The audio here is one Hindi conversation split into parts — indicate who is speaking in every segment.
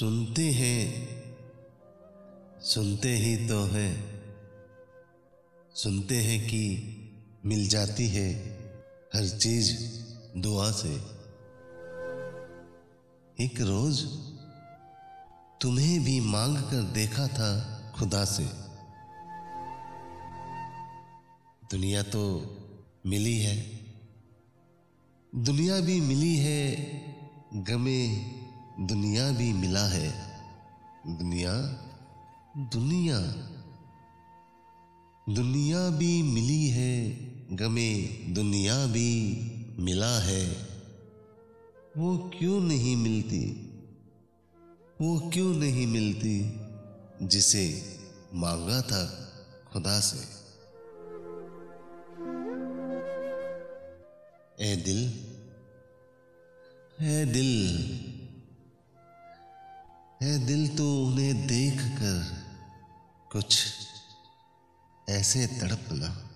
Speaker 1: सुनते हैं। सुनते ही तो है। सुनते हैं कि मिल जाती है हर चीज़ दुआ से। एक रोज तुम्हें भी मांग कर देखा था खुदा से। दुनिया तो मिली है। दुनिया भी मिली है गमे दुनिया भी मिला है। दुनिया? दुनिया। दुनिया भी मिली है, गमे दुनिया भी मिला है। वो क्यों नहीं मिलती? वो क्यों नहीं मिलती जिसे मांगा था खुदा से? ए दिल ए दिल। ए दिल तो उन्हें देख कर कुछ ऐसे तड़पना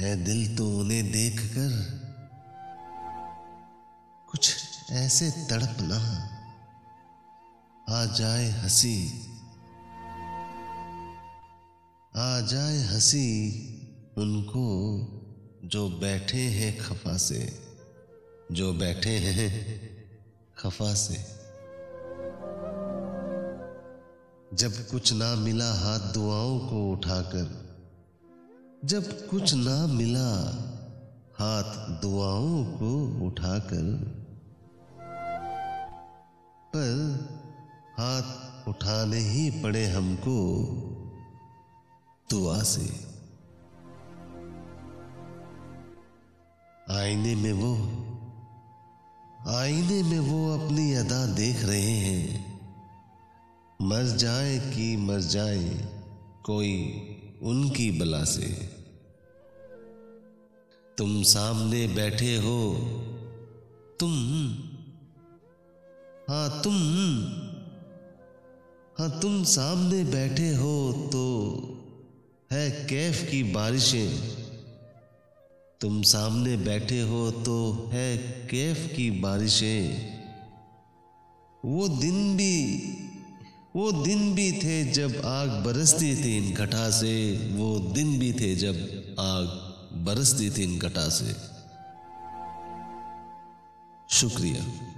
Speaker 1: है दिल तो उन्हें देख कर कुछ ऐसे तड़प तड़पना आ जाए हँसी, आ जाए हँसी उनको जो बैठे हैं खफा से, जो बैठे हैं खफा से। जब कुछ ना मिला हाथ दुआओं को उठाकर, जब कुछ ना मिला हाथ दुआओं को उठाकर, पर हाथ उठाने ही पड़े हमको दुआ से। आईने में वो, आईने में वो अपनी अदा देख रहे हैं। मर जाए कि मर जाए, कोई उनकी बला से। तुम सामने बैठे हो, तुम हाँ तुम हाँ तुम सामने बैठे हो तो है कैफ की बारिशें। तुम सामने बैठे हो तो है कैफ की बारिशें। वो दिन भी वो दिन भी थे जब आग बरसती थी इन घटा से। वो दिन भी थे जब आग बरसती थी इन घटा से। शुक्रिया।